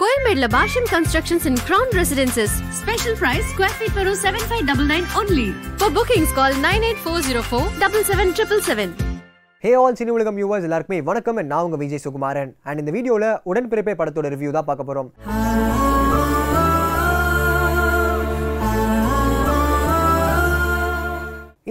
Coimbatore Basham Constructions and Crown Residences. Special price square feet per 7599 only. For bookings call 98404 77777. Hey all Cini Ulagam viewers எல்லாருக்குமே வணக்கம் நான் உங்க Vijay Sukumaran and இந்த வீடியோல உடன்பிறப்பே படத்தோட ரிவ்யூ தான் பார்க்க போறோம்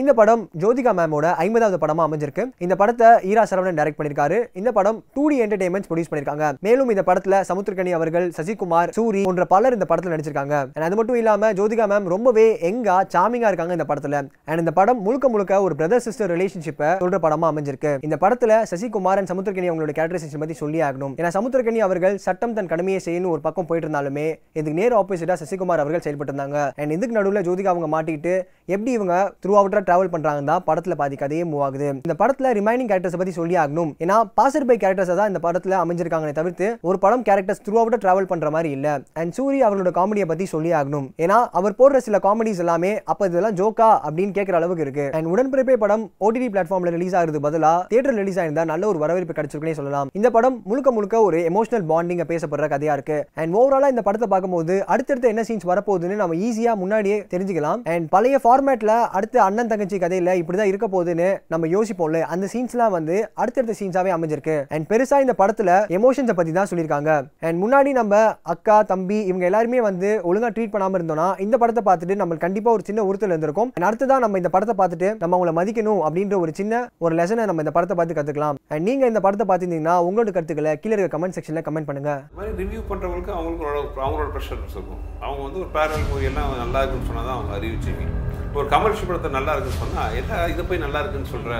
இந்த படம் ஜோதிகா மேமோட ஐம்பதாவது படமா அமைஞ்சிருக்கு. இந்த படத்தை ஈரா சரவணன் டைரக்ட் பண்ணிருக்காரு இந்த படம் டூ டி என்டர்டைன்மெண்ட் ப்ரொடியூஸ் பண்ணிருக்காங்க மேலும் இந்த படத்துல சமுத்திரகனி அவர்கள் சசிகுமார் சூரி போன்ற பலர் இந்த படத்தில் நடிச்சிருக்காங்க. அது மட்டும் இல்லாம ஜோதிகா மேம் ரொம்பவே எங்கா சாமிங்கா இருக்காங்க இந்த படத்துல. அண்ட் இந்த படம் முழுக்க முழுக்க ஒரு பிரதர் சிஸ்டர் ரிலேஷன்ஷிப்பை சொல்ற படமா அமைஞ்சிருக்கு. இந்த படத்துல சசிகுமார் அண்ட் சமுத்திரகனி அவங்களோட கேரக்டரைசேஷன் பத்தி சொல்லி ஆகணும். ஏன்னா சமுத்திரகனி அவர்கள் சட்டம் தன் கடமையை செய்யணும் ஒரு பக்கம் போயிட்டு இருந்தாலுமே இதுக்கு நேர் ஆப்போசிட்டா சசிகுமார் அவர்கள் செயல்பட்டு இருந்தாங்க. அண்ட் இதுக்கு நடுவில் ஜோதிகா அவங்க மாட்டிக்கிட்டு எப்படி இவங்க த்ரூ அவுட்டா டிராவல் பண்றாங்க தான் படத்தில் பாதி கதையே மூவ் ஆகுது. இந்த படத்துல ரிமைனிங் கேரக்டர்ஸை பத்தி சொல்லி ஆகணும் ஏன்னா பாசர் பை கேரக்டர்ஸை தான் இந்த படத்தில் அமைஞ்சிருக்காங்களே தவிர்த்து ஒரு படம் கேரக்டர்ஸ் த்ரூ அவுட்டாக டிராவல் பண்ற மாதிரி இல்ல. அண்ட் சூரி அவரோட காமெடியை பத்தி சொல்லி ஆகணும் ஏன்னா அவர் போடுற சில காமெடிஸ் எல்லாமே அப்ப இதெல்லாம் ஜோக்கா அப்படின்னு கேட்குற அளவுக்கு இருக்கு. அண்ட் உடன்பிறப்பே படம் ஓடிடி பிளாட்ஃபார்ம்ல ரிலீஸ் ஆகிறது பதிலா தியேட்டர் ரிலீஸ் ஆயிருந்தா நல்ல ஒரு வரவேற்பு கிடைச்சிருக்குனே சொல்லலாம். இந்த படம் முழுக்க முழுக்க ஒரு எமோஷனல் பாண்டிங்க பேசப்படுற கதையா இருக்கு. அண்ட் ஓவராலா இந்த படத்தை பார்க்கும்போது அடுத்தடுத்து என்ன சீன்ஸ் வரப்போகுதுன்னு நம்ம ஈஸியா முன்னாடியே தெரிஞ்சுக்கலாம். அண்ட் பழைய ஃபார்மேட்ல அடுத்து அண்ணன் தங்கச்சி கதையில இப்படிதான் இருக்க போகுதுன்னு நம்ம யோசிப்போம்ல. அந்த சீன்ஸ்லாம் வந்து அடுத்தடுத்த சீன்ஸாவே அமைஞ்சிருக்கு. அண்ட் பெருசாக இந்த படத்துல எமோஷன்ஸை பற்றி தான் சொல்லியிருக்காங்க. அண்ட் முன்னாடி நம்ம அக்கா தம்பி இவங்க எல்லாருமே வந்து ஒழுங்கா ட்ரீட் பண்ணாம இருந்தோம்னா இந்த படத்தை பார்த்துட்டு நம்ம கண்டிப்பாக ஒரு சின்ன உறுத்தல் இருந்திருக்கும். And அடுத்ததான் நம்ம இந்த படத்தை பார்த்துட்டு நம்ம அவங்கள மதிக்கணும் அப்படின்ற ஒரு சின்ன ஒரு லெசனை நம்ம இந்த படத்தை பார்த்து கற்றுக்கலாம் அண்ட் நீங்கள் இந்த படத்தை பார்த்துருந்தீங்கன்னா உங்களோட கருத்துக்களை கீழே இருக்க கமெண்ட் செக்ஷனில் கமெண்ட் பண்ணுங்க. ரிவ்யூ பண்ணுறவங்களுக்கு அவங்களுக்கு அவங்களோட ப்ரெஷர் இருக்கும். அவங்க வந்து ஒரு பேரல் மூவி எல்லாம் நல்லா இருக்குன்னு சொன்னால் தான் அவங்க அறிவிச்சிங்க ஒரு கமர்ஷியல் படத்தை நல்லா இருக்குன்னு சொன்னால் என்ன இதை போய் நல்லா இருக்குன்னு சொல்கிற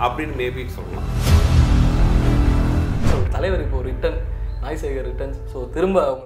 அப்படின்னு மேபி சொல்லலாம். ஸோ தலைவர் இப்போ ரிட்டர்ன் நாய் சேகர் ரிட்டர்ன்ஸ் ஸோ திரும்ப அவங்க